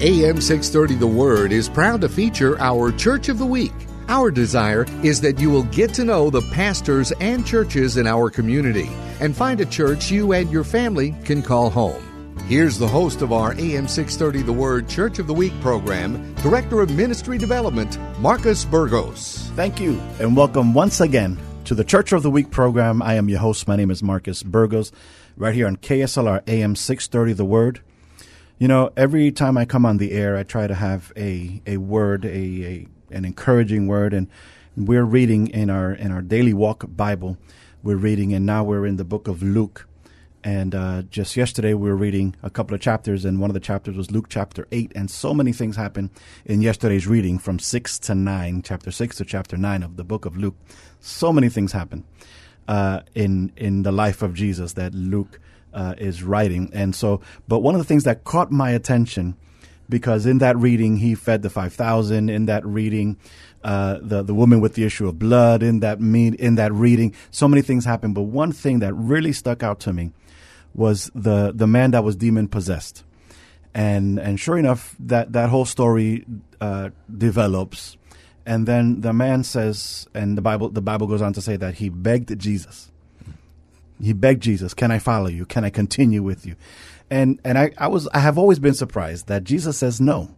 AM 630 The Word is proud to feature our Church of the Week. Our desire is that you will get to know the pastors and churches in our community and find a church you and your family can call home. Here's the host of our AM 630 The Word Church of the Week program, Director of Ministry Development, Marcus Burgos. Thank you, and welcome once again to the Church of the Week program. I am your host. My name is Marcus Burgos, right here on KSLR AM 630 The Word. You know, every time I come on the air, I try to have a, a word, a, a an encouraging word, and we're reading in our in our daily walk Bible. We're reading, and now we're in the book of Luke. And uh, just yesterday, we were reading a couple of chapters, and one of the chapters was Luke chapter 8. And so many things happened in yesterday's reading from 6 to 9, chapter 6 to chapter 9 of the book of Luke. So many things happened uh, in, in the life of Jesus that Luke uh, is writing. And so, but one of the things that caught my attention, because in that reading, he fed the 5,000, in that reading, uh, the the woman with the issue of blood in that mean in that reading. So many things happened, but one thing that really stuck out to me was the the man that was demon possessed, and and sure enough, that that whole story uh, develops, and then the man says, and the Bible the Bible goes on to say that he begged Jesus. He begged Jesus, "Can I follow you? Can I continue with you?" And and I, I was I have always been surprised that Jesus says no.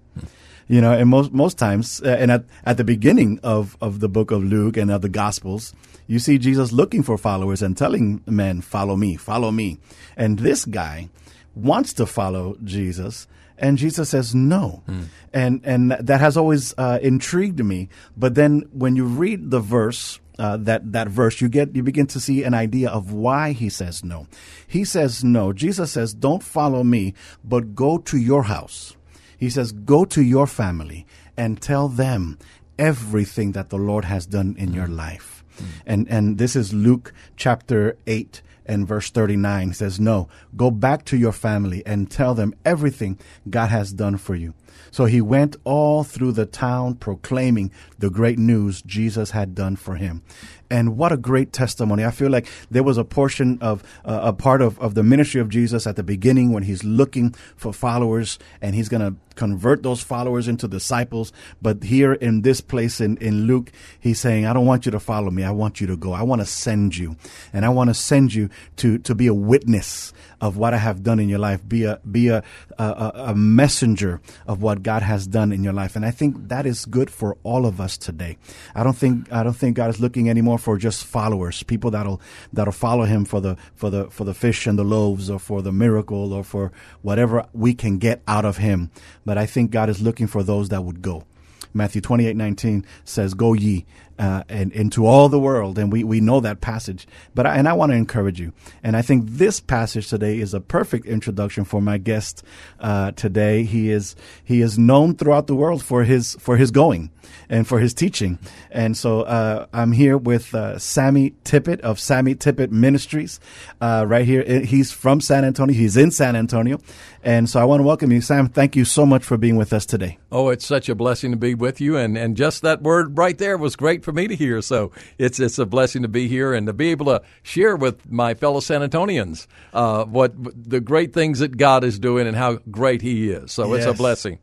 You know, and most most times, uh, and at, at the beginning of, of the book of Luke and of the Gospels, you see Jesus looking for followers and telling men, "Follow me, follow me." And this guy wants to follow Jesus, and Jesus says no, mm. and and that has always uh, intrigued me. But then when you read the verse uh, that that verse, you get you begin to see an idea of why he says no. He says no. Jesus says, "Don't follow me, but go to your house." He says, Go to your family and tell them everything that the Lord has done in your life. Mm. And, and this is Luke chapter 8 and verse 39. He says, No, go back to your family and tell them everything God has done for you. So he went all through the town proclaiming the great news Jesus had done for him. And what a great testimony. I feel like there was a portion of uh, a part of, of the ministry of Jesus at the beginning when he's looking for followers and he's going to convert those followers into disciples. But here in this place in, in Luke, he's saying, I don't want you to follow me. I want you to go. I want to send you and I want to send you to, to be a witness of what I have done in your life. Be a, be a, a, a messenger of what God has done in your life. And I think that is good for all of us today. I don't think, I don't think God is looking anymore for just followers, people that'll that'll follow him for the for the for the fish and the loaves or for the miracle or for whatever we can get out of him. But I think God is looking for those that would go. Matthew 28 19 says, Go ye uh, and into all the world. And we, we know that passage. But I, and I want to encourage you. And I think this passage today is a perfect introduction for my guest uh, today. He is he is known throughout the world for his for his going and for his teaching. And so uh, I'm here with uh, Sammy Tippit of Sammy Tippit Ministries, uh, right here. He's from San Antonio. He's in San Antonio, and so I want to welcome you, Sam. Thank you so much for being with us today. Oh, it's such a blessing to be with you, and and just that word right there was great for me to hear. So it's it's a blessing to be here and to be able to share with my fellow San Antonians uh, what the great things that God is doing and how great He is. So yes. it's a blessing.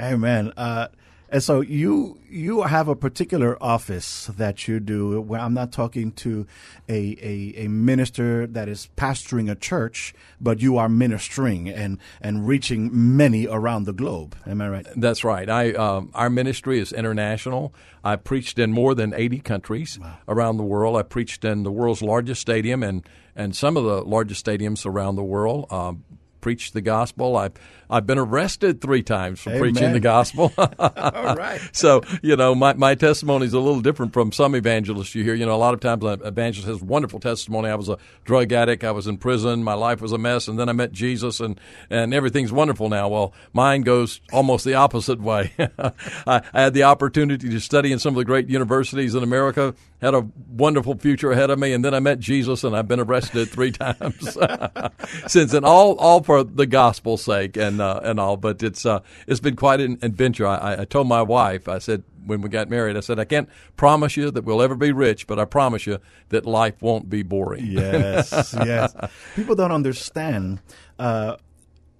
Amen. Uh, and so you you have a particular office that you do. Where I'm not talking to a, a, a minister that is pastoring a church, but you are ministering and and reaching many around the globe. Am I right? That's right. I um, our ministry is international. I preached in more than 80 countries wow. around the world. I preached in the world's largest stadium and and some of the largest stadiums around the world. Um, preached the gospel. I've I've been arrested three times for Amen. preaching the gospel. All right. So, you know, my, my testimony is a little different from some evangelists you hear. You know, a lot of times an evangelist has wonderful testimony. I was a drug addict. I was in prison. My life was a mess. And then I met Jesus and, and everything's wonderful now. Well, mine goes almost the opposite way. I, I had the opportunity to study in some of the great universities in America, had a wonderful future ahead of me. And then I met Jesus and I've been arrested three times since and all, all for the gospel's sake. And, uh, and all. But it's uh, it's been quite an adventure. I, I told my wife, I said when we got married, I said I can't promise you that we'll ever be rich, but I promise you that life won't be boring. Yes, yes. People don't understand. Uh,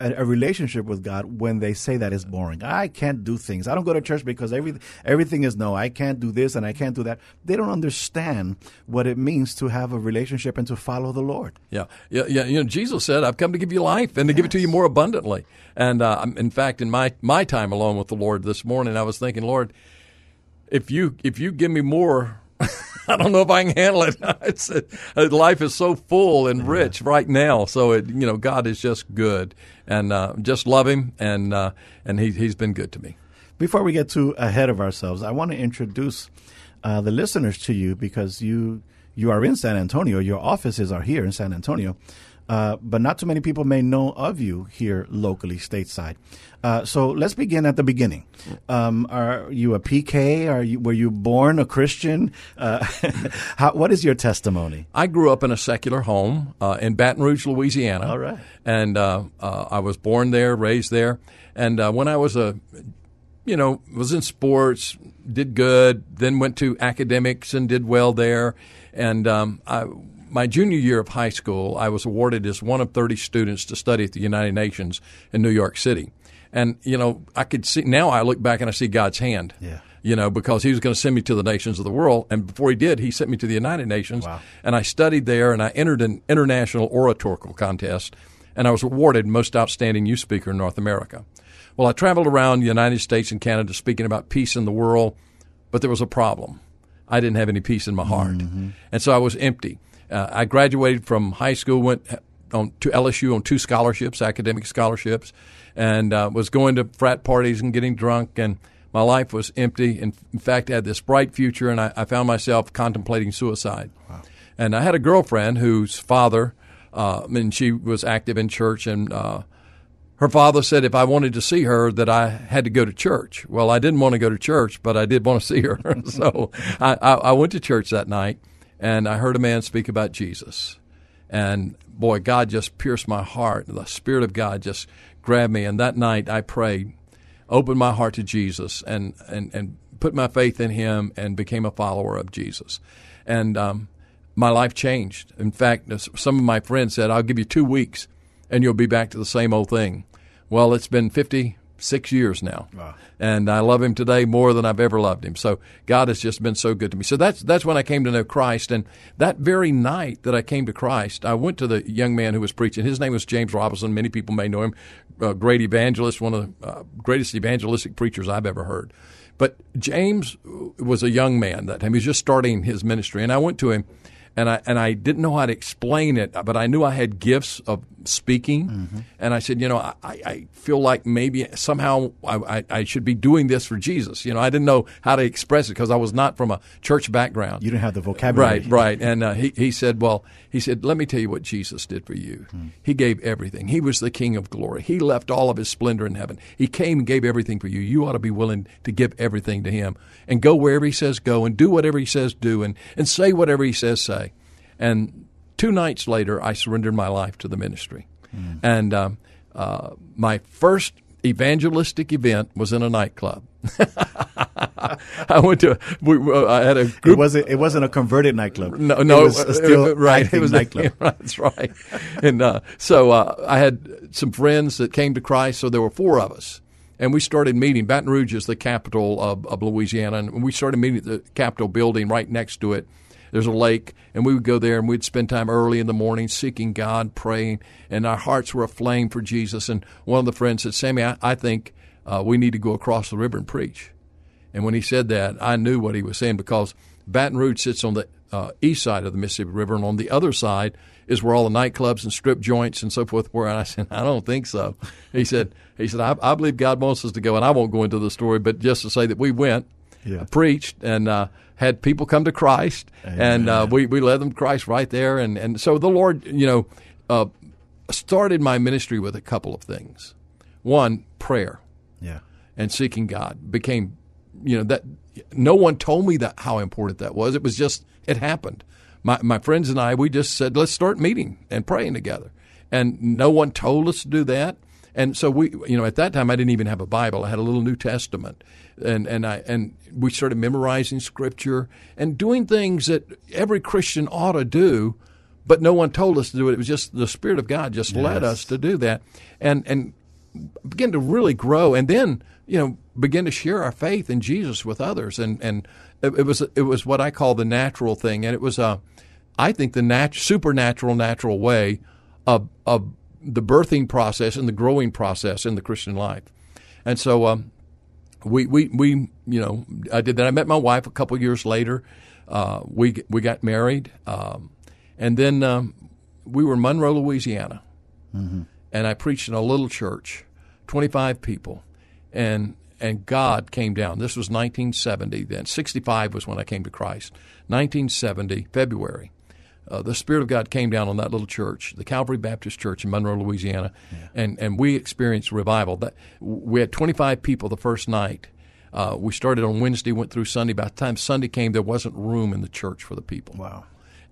a, a, relationship with God when they say that is boring. I can't do things. I don't go to church because every, everything is no. I can't do this and I can't do that. They don't understand what it means to have a relationship and to follow the Lord. Yeah, yeah, yeah. You know, Jesus said, "I've come to give you life and to yes. give it to you more abundantly." And uh, in fact, in my my time alone with the Lord this morning, I was thinking, Lord, if you if you give me more I don't know if I can handle it. It's, uh, life is so full and rich right now. So it, you know, God is just good, and uh, just love Him, and uh, and he, He's been good to me. Before we get too ahead of ourselves, I want to introduce uh, the listeners to you because you you are in San Antonio. Your offices are here in San Antonio. Uh, but not too many people may know of you here locally, stateside. Uh, so let's begin at the beginning. Um, are you a PK? Are you were you born a Christian? Uh, how, what is your testimony? I grew up in a secular home uh, in Baton Rouge, Louisiana. All right, and uh, I was born there, raised there, and when I was a you know, was in sports, did good, then went to academics and did well there. And um, I my junior year of high school, I was awarded as one of 30 students to study at the United Nations in New York City. And, you know, I could see, now I look back and I see God's hand. Yeah. You know, because he was going to send me to the nations of the world. And before he did, he sent me to the United Nations. Wow. And I studied there and I entered an international oratorical contest. And I was awarded Most Outstanding Youth Speaker in North America. Well, I traveled around the United States and Canada speaking about peace in the world, but there was a problem. I didn't have any peace in my heart. Mm-hmm. And so I was empty. Uh, I graduated from high school, went on to LSU on two scholarships, academic scholarships, and uh, was going to frat parties and getting drunk, and my life was empty. In, in fact, I had this bright future, and I, I found myself contemplating suicide. Wow. And I had a girlfriend whose father, uh, and she was active in church, and uh, her father said if I wanted to see her that I had to go to church. Well, I didn't want to go to church, but I did want to see her, so I, I, I went to church that night and I heard a man speak about Jesus. And boy, God just pierced my heart. The Spirit of God just grabbed me. And that night I prayed, opened my heart to Jesus, and, and, and put my faith in Him and became a follower of Jesus. And um, my life changed. In fact, some of my friends said, I'll give you two weeks and you'll be back to the same old thing. Well, it's been 50, six years now, wow. and I love him today more than I've ever loved him. So God has just been so good to me. So that's that's when I came to know Christ, and that very night that I came to Christ, I went to the young man who was preaching. His name was James Robison. Many people may know him, a great evangelist, one of the uh, greatest evangelistic preachers I've ever heard. But James was a young man that time. He was just starting his ministry, and I went to him and I and I didn't know how to explain it, but I knew I had gifts of speaking, mm-hmm. and I said, you know, I, I feel like maybe somehow I, I, should be doing this for Jesus. You know, I didn't know how to express it because I was not from a church background. You didn't have the vocabulary, right? Right. And uh, he he said, well, he said, let me tell you what Jesus did for you. Mm. He gave everything. He was the King of glory. He left all of his splendor in heaven. He came and gave everything for you. You ought to be willing to give everything to Him and go wherever He says go and do whatever He says do and and say whatever He says say. And two nights later, I surrendered my life to the ministry. Mm. And um, uh, my first evangelistic event was in a nightclub. I went to. We, uh, I had a group. It wasn't. It wasn't a converted nightclub. No, no, it was still uh, right. It was a nightclub. A, that's right. and uh, so uh, I had some friends that came to Christ. So there were four of us, and we started meeting. Baton Rouge is the capital of, of Louisiana, and we started meeting at the Capitol building right next to it there's a lake, and we would go there and we'd spend time early in the morning seeking God, praying, and our hearts were aflame for Jesus. And one of the friends said, Sammy, I, I think uh, we need to go across the river and preach. And when he said that, I knew what he was saying because Baton Rouge sits on the uh, east side of the Mississippi River, and on the other side is where all the nightclubs and strip joints and so forth were. And I said, I don't think so. He said, he said, I, I believe God wants us to go, and I won't go into the story, but just to say that we went, yeah. preached, and uh, had people come to Christ, Amen. and uh, we we led them to Christ right there, and and so the Lord, you know, uh, started my ministry with a couple of things. One, prayer, yeah, and seeking God became, you know, that no one told me that how important that was. It was just it happened. My my friends and I, we just said let's start meeting and praying together, and no one told us to do that. And so we, you know, at that time I didn't even have a Bible. I had a little New Testament, and and I and we started memorizing Scripture and doing things that every Christian ought to do. but no one told us to do it. It was just the Spirit of God just led us to do that, and and begin to really grow, and then you know begin to share our faith in Jesus with others, and and it, it was it was what I call the natural thing, and it was uh, I think the nat- supernatural natural way of of the birthing process and the growing process in the Christian life, and so. Um, we, we, we, you know, I did that. I met my wife a couple years later. Uh, we we got married, um, and then um, we were in Monroe, Louisiana, and I preached in a little church, twenty five people, and and God came down. This was 1970. Then 65 was when I came to Christ. 1970 February. Uh, the Spirit of God came down on that little church, the Calvary Baptist Church in Monroe, Louisiana, and, and we experienced revival. That we had 25 people the first night. Uh, we started on Wednesday, went through Sunday. By the time Sunday came, there wasn't room in the church for the people. Wow.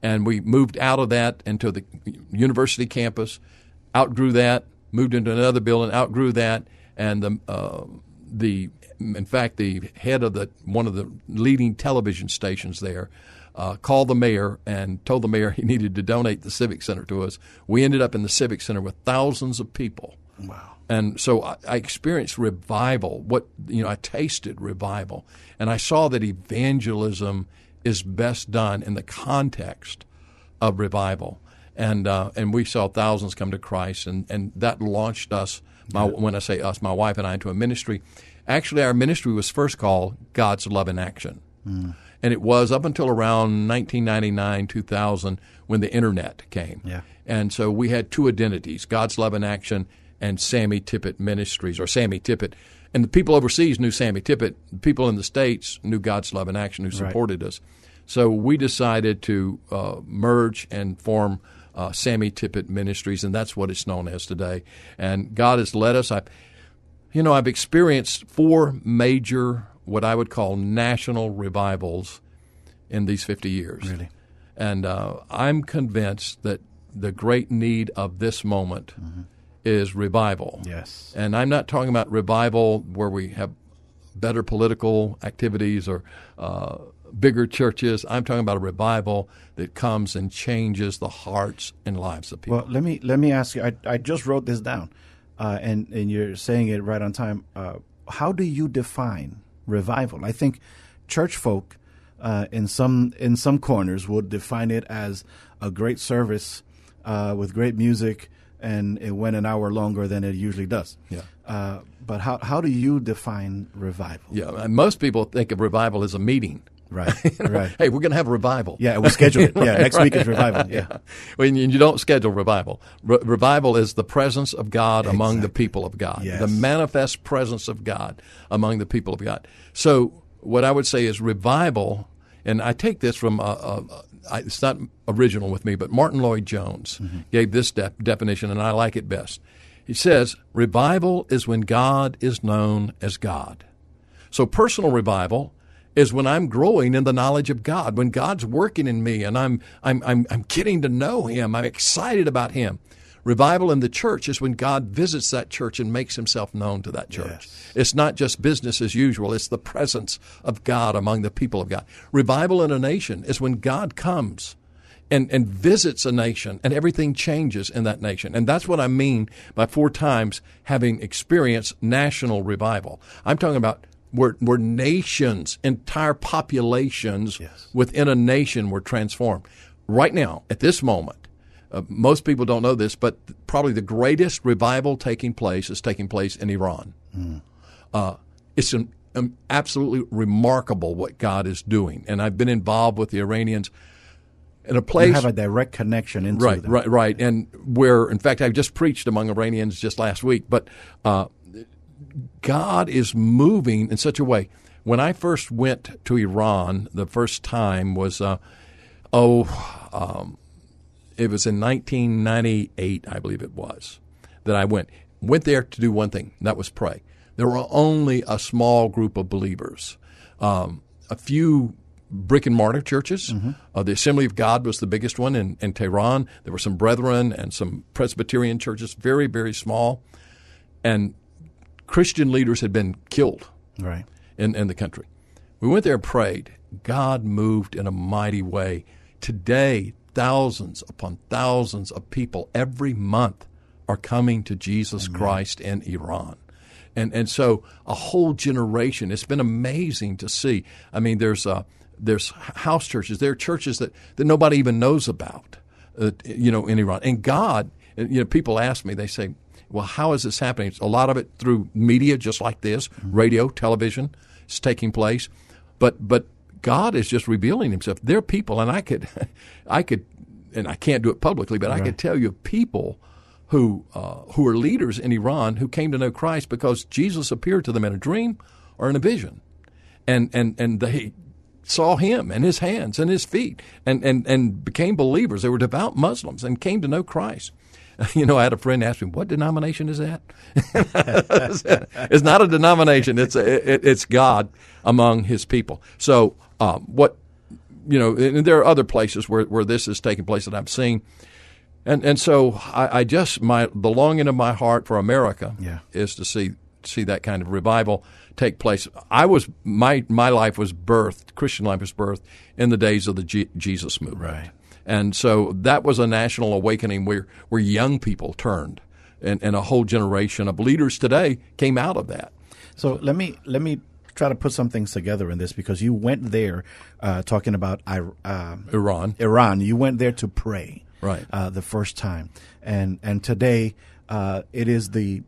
And we moved out of that into the university campus, outgrew that, moved into another building, outgrew that, and the uh, the in fact the head of the one of the leading television stations there uh, called the mayor and told the mayor he needed to donate the civic center to us. We ended up in the civic center with thousands of people. Wow. And so I, I experienced revival. What you know, I tasted revival, and I saw that evangelism is best done in the context of revival. And uh, and we saw thousands come to Christ, and, and that launched us. My, when I say us, my wife and I into a ministry. Actually, our ministry was first called God's Love in Action, and it was up until around 1999, 2000, when the internet came. Yeah. And so we had two identities God's Love in Action and Sammy Tippit Ministries, or Sammy Tippit. And the people overseas knew Sammy Tippit. The people in the States knew God's Love in Action who supported us. So we decided to uh, merge and form uh, Sammy Tippit Ministries, and that's what it's known as today. And God has led us. I, you know, I've experienced four major, what I would call national revivals in these 50 years. Really? And uh, I'm convinced that the great need of this moment is revival. Yes. And I'm not talking about revival where we have better political activities or uh, bigger churches. I'm talking about a revival that comes and changes the hearts and lives of people. Well, let me let me ask you. I, I just wrote this down, uh, and and you're saying it right on time. Uh, how do you define revival? I think church folk uh, in some in some corners would define it as a great service uh, with great music, and it went an hour longer than it usually does. Yeah. Uh, but how how do you define revival? yeah, most people think of revival as a meeting. Right. Right. Hey, we're going to have a revival. Yeah, we schedule it. Yeah, Right, next week is revival. Yeah. When you, you don't schedule revival. Re- revival is the presence of God among the people of God, Yes. the manifest presence of God among the people of God. So, what I would say is revival, and I take this from, uh, uh, I, it's not original with me, but Martyn Lloyd-Jones Mm-hmm. gave this de- definition, and I like it best. He says, Revival is when God is known as God. So personal revival is when I'm growing in the knowledge of God, when God's working in me and I'm I'm I'm, I'm getting to know him, I'm excited about him. Revival in the church is when God visits that church and makes himself known to that church. It's not just business as usual, it's the presence of God among the people of God. Revival in a nation is when God comes and, and visits a nation and everything changes in that nation. And that's what I mean by four times having experienced national revival. I'm talking about where, where nations, entire populations Yes. within a nation were transformed. Right now, at this moment, uh, most people don't know this, but probably the greatest revival taking place is taking place in Iran. Uh, it's an, um, absolutely remarkable what God is doing. And I've been involved with the Iranians in a place You have a direct connection into right, them. right, right, and where, in fact, I just preached among Iranians just last week. But uh, God is moving in such a way. When I first went to Iran, the first time was, uh, oh, um, it was in 1998, I believe it was, that I went. Went there to do one thing, and that was pray. There were only a small group of believers, um, a few brick and mortar churches. Uh, the Assembly of God was the biggest one in, in Tehran. There were some Brethren and some Presbyterian churches, very, very small. And Christian leaders had been killed Right. in, in the country. We went there and prayed. God moved in a mighty way. Today, thousands upon thousands of people every month are coming to Jesus Amen. Christ in Iran. And and so a whole generation. It's been amazing to see. I mean, there's uh, there's house churches. There are churches that, that nobody even knows about. Uh, you know, in Iran. And God, you know, people ask me. They say, "Well, how is this happening?" It's a lot of it through media, just like this, Mm-hmm. radio, television. It's taking place, but but God is just revealing Himself. There are people, and I could, I could, and I can't do it publicly, but I could tell you people who uh, who are leaders in Iran who came to know Christ because Jesus appeared to them in a dream or in a vision, and and and they saw him and his hands and his feet and and and became believers. They were devout Muslims and came to know Christ. You know, I had a friend ask me, "What denomination is that?" it's not a denomination; it's a, it, it's God among His people. So, um, what you know, and there are other places where where this is taking place that I'm seeing. And and so I, I just my the longing of my heart for America Yeah. is to see see that kind of revival take place. I was my my life was birthed Christian life was birthed in the days of the G, Jesus movement, Right. And so that was a national awakening where where young people turned, and and a whole generation of leaders today came out of that. So let me let me try to put some things together in this because you went there uh, talking about uh, Iran, Iran. You went there to pray, Right. Uh, the first time, and and today uh, it is the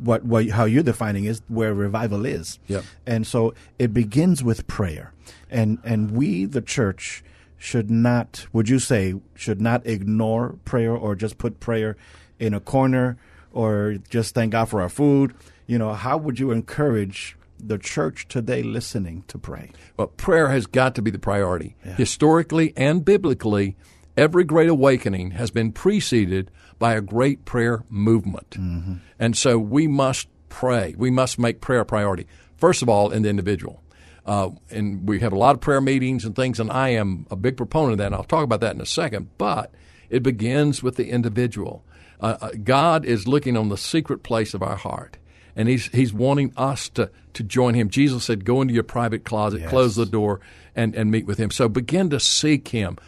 what what how you're defining is where revival is. Yep. And so it begins with prayer, and and we the church should not would you say should not ignore prayer or just put prayer in a corner or just thank God for our food. You know, how would you encourage the church today listening to pray? Well, prayer has got to be the priority. Historically and biblically, every great awakening has been preceded by a great prayer movement. Mm-hmm. And so we must pray. We must make prayer a priority. First of all, in the individual. Uh, and we have a lot of prayer meetings and things, and I am a big proponent of that, and I'll talk about that in a second. But it begins with the individual. Uh, uh, God is looking on the secret place of our heart and he's he's wanting us to to join him. Jesus said, "Go into your private closet, close the door, and and meet with him." So begin to seek him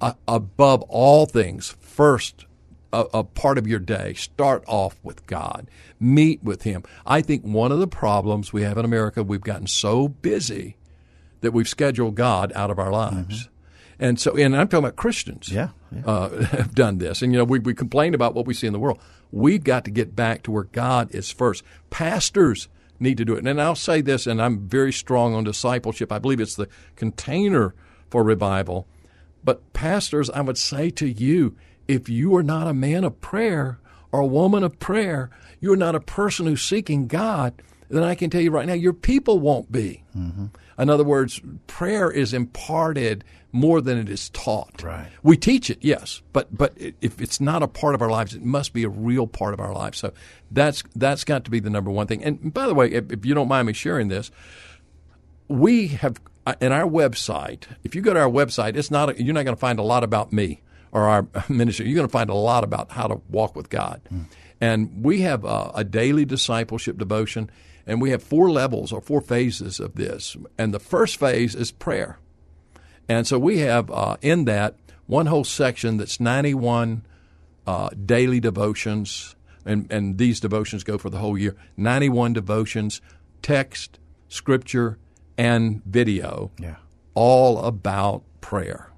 uh, above all things. First, a, a part of your day, start off with God. Meet with him. I think one of the problems we have in America, we've gotten so busy that we've scheduled God out of our lives. And so, and I'm talking about Christians Yeah, yeah. uh, have done this. And, you know, we, we complain about what we see in the world. We've got to get back to where God is first. Pastors need to do it. And I'll say this, and I'm very strong on discipleship. I believe it's the container for revival. But, pastors, I would say to you, if you are not a man of prayer or a woman of prayer, you're not a person who's seeking God, then I can tell you right now, your people won't be. Mm-hmm. In other words, prayer is imparted more than it is taught. Right. We teach it, yes, but but if it's not a part of our lives, it must be a real part of our lives. So that's that's got to be the number one thing. And by the way, if, if you don't mind me sharing this, we have in our website. If you go to our website, it's not you're not going to find a lot about me or our ministry. You're going to find a lot about how to walk with God. And we have uh, a daily discipleship devotion, and we have four levels or four phases of this. And the first phase is prayer. And so we have uh, in that one whole section that's 91 uh, daily devotions, and, and these devotions go for the whole year 91 devotions, text, scripture, and video, Yeah. all about prayer.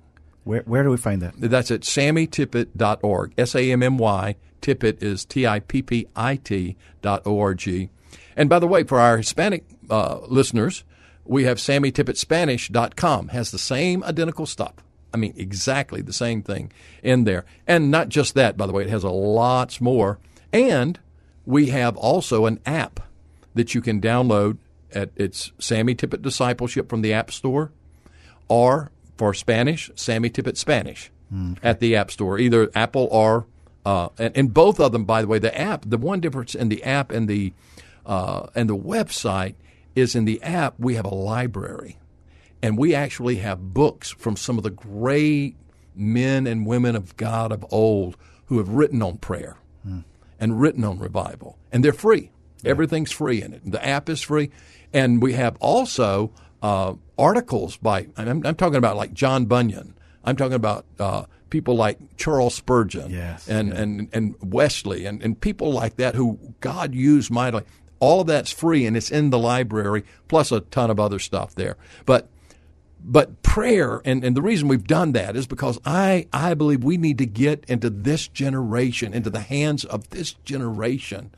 Where where do we find that? That's at sammytippit.org. S A M M Y. Tippit is T I P P I T dot O R G. And by the way, for our Hispanic uh, listeners, we have SammyTippitSpanish.com. Has the same identical stuff. I mean, exactly the same thing in there. And not just that, by the way, it has a lots more. And we have also an app that you can download at it's Sammy Tippit Discipleship from the App Store or for Spanish, Sammy Tippit Spanish at the App Store, either Apple or uh, and, and both of them, by the way, the app. The one difference in the app and the uh, and the website is in the app we have a library, and we actually have books from some of the great men and women of God of old who have written on prayer and written on revival, and they're free. Everything's free in it. The app is free, and we have also uh, articles by. I'm, I'm talking about like John Bunyan. I'm talking about uh, people like Charles Spurgeon Yes, and, yeah. and, and Wesley and, and people like that who God used mightily. All of that's free and it's in the library, plus a ton of other stuff there. But but prayer and, and the reason we've done that is because I, I believe we need to get into this generation, into the hands of this generation,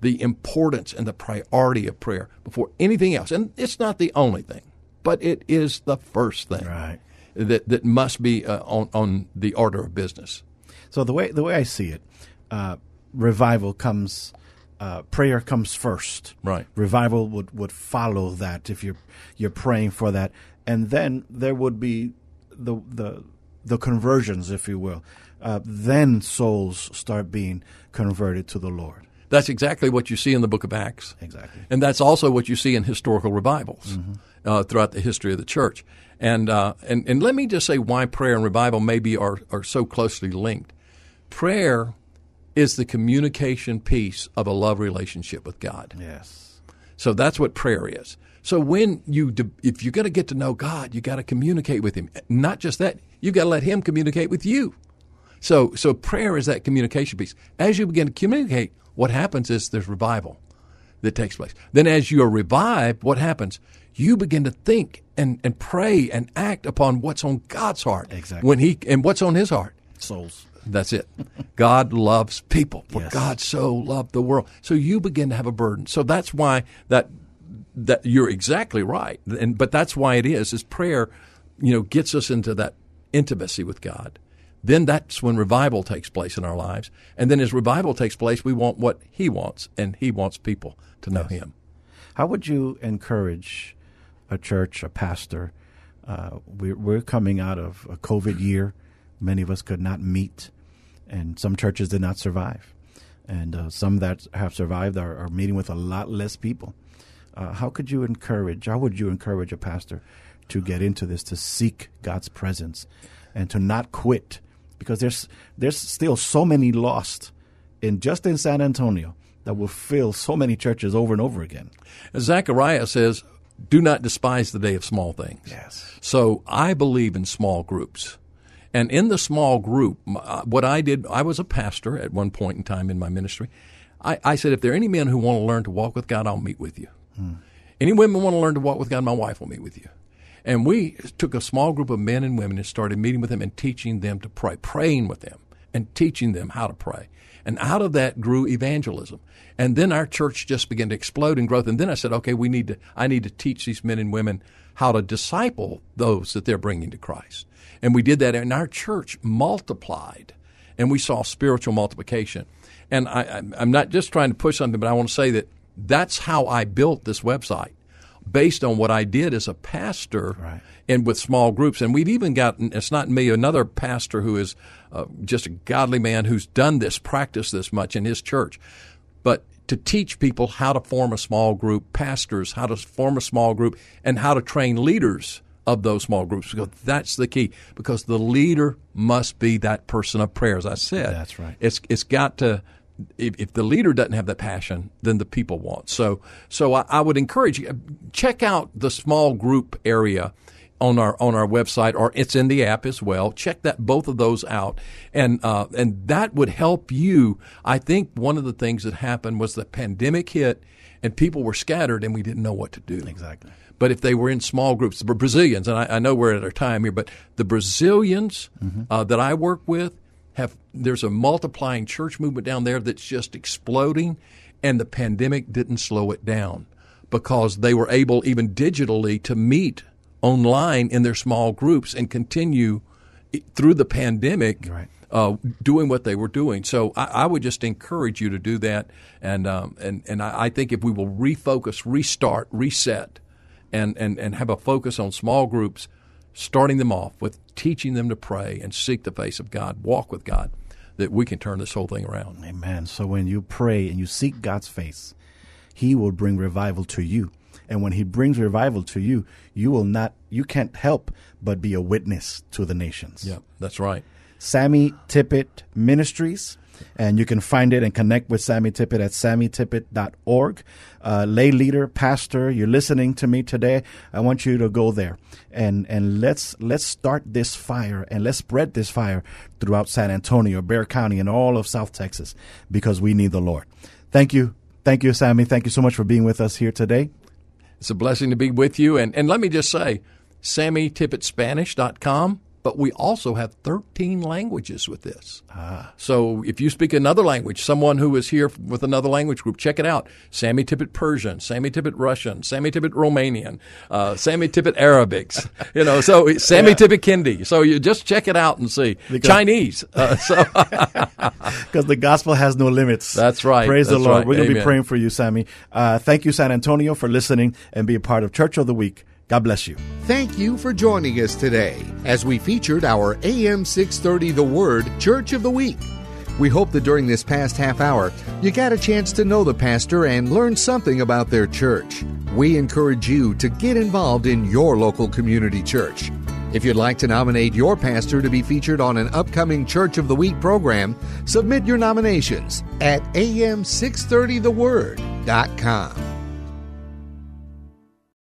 the importance and the priority of prayer before anything else. And it's not the only thing, but it is the first thing Right. that, that must be uh, on, on the order of business. So the way the way I see it, uh, revival comes, uh, prayer comes first. Right. Revival would, would follow that if you're you're praying for that, and then there would be the the the conversions, if you will. Uh, then souls start being converted to the Lord. That's exactly what you see in the book of Acts. Exactly. And that's also what you see in historical revivals uh, throughout the history of the church. And, uh, and, and let me just say why prayer and revival maybe are, are so closely linked. Prayer is the communication piece of a love relationship with God. Yes. So that's what prayer is. So when you, if you're going to get to know God, you got to communicate with Him. Not just that, you got to let Him communicate with you. So, so prayer is that communication piece. As you begin to communicate, what happens is there's revival that takes place. Then, as you are revived, what happens? You begin to think and, and pray and act upon what's on God's heart. Exactly. When He and what's on His heart. Souls. That's it. God loves people. For Yes. God so loved the world. So you begin to have a burden. So that's why that that you're exactly right. And but that's why it is is prayer, you know, gets us into that intimacy with God. Then that's when revival takes place in our lives. And then as revival takes place, we want what he wants and he wants people to know him. How would you encourage a church, a pastor? Uh, we're, we're coming out of a COVID year. Many of us could not meet, and some churches did not survive. And uh, some that have survived are, are meeting with a lot less people. Uh, how could you encourage, how would you encourage a pastor to get into this, to seek God's presence, and to not quit? Because there's, there's still so many lost in just in San Antonio that will fill so many churches over and over again. Zechariah says, Do not despise the day of small things. Yes. So I believe in small groups. And in the small group, uh, what I did, I was a pastor at one point in time in my ministry. I, I said, if there are any men who want to learn to walk with God, I'll meet with you. Any women want to learn to walk with God, my wife will meet with you. And we took a small group of men and women and started meeting with them and teaching them to pray, praying with them and teaching them how to pray. And out of that grew evangelism. And then our church just began to explode in growth. And then I said, okay, we need to, I need to teach these men and women how to disciple those that they're bringing to Christ. And we did that, and our church multiplied, and we saw spiritual multiplication. And I, I'm not just trying to push something, but I want to say that that's how I built this website based on what I did as a pastor Right. and with small groups. And we've even gotten, it's not me, another pastor who is uh, just a godly man who's done this, practiced this much in his church. But to teach people how to form a small group, pastors, how to form a small group, and how to train leaders of those small groups, because that's the key. Because the leader must be that person of prayer, as I said. That's right. It's it's got to. If, if the leader doesn't have that passion, then the people won't. So, so I, I would encourage you check out the small group area on our on our website, or it's in the app as well. Check that both of those out, and uh, and that would help you. I think one of the things that happened was the pandemic hit, and people were scattered, and we didn't know what to do. Exactly. But if they were in small groups, the Brazilians, and I, I know we're at our time here, but the Brazilians uh, that I work with have there's a multiplying church movement down there that's just exploding, and the pandemic didn't slow it down because they were able even digitally to meet online in their small groups and continue through the pandemic Right. uh, doing what they were doing. So I, I would just encourage you to do that, and um, and and I, I think if we will refocus, restart, reset, and and and have a focus on small groups, starting them off with teaching them to pray and seek the face of God, walk with God, that we can turn this whole thing around. Amen. So when you pray and you seek God's face, He will bring revival to you. And when He brings revival to you, you will not, you can't help but be a witness to the nations. Yeah, that's right. Sammy Tippit Ministries. And you can find it and connect with Sammy Tippit at sammytippit.org. Uh, lay leader, pastor, you're listening to me today. I want you to go there and, and let's, let's start this fire and let's spread this fire throughout San Antonio, Bexar County, and all of South Texas because we need the Lord. Thank you. Thank you, Sammy. Thank you so much for being with us here today. It's a blessing to be with you. And, and let me just say, SammyTippitSpanish.com but we also have 13 languages with this. Ah. So if you speak another language, someone who is here with another language group, check it out. Sammy Tippit Persian, Sammy Tippit Russian, Sammy Tippit Romanian, uh, Sammy Tippit Arabics. You know, so Sammy yeah. Tippit Kindi. So you just check it out and see because, Chinese. Uh, so because the gospel has no limits. That's right. Praise That's the Lord. Right. We're going to be praying for you, Sammy. Uh, thank you, San Antonio, for listening and be a part of Church of the Week. God bless you. Thank you for joining us today as we featured our AM 630 The Word Church of the Week. We hope that during this past half hour, you got a chance to know the pastor and learn something about their church. We encourage you to get involved in your local community church. If you'd like to nominate your pastor to be featured on an upcoming Church of the Week program, submit your nominations at am630theword.com.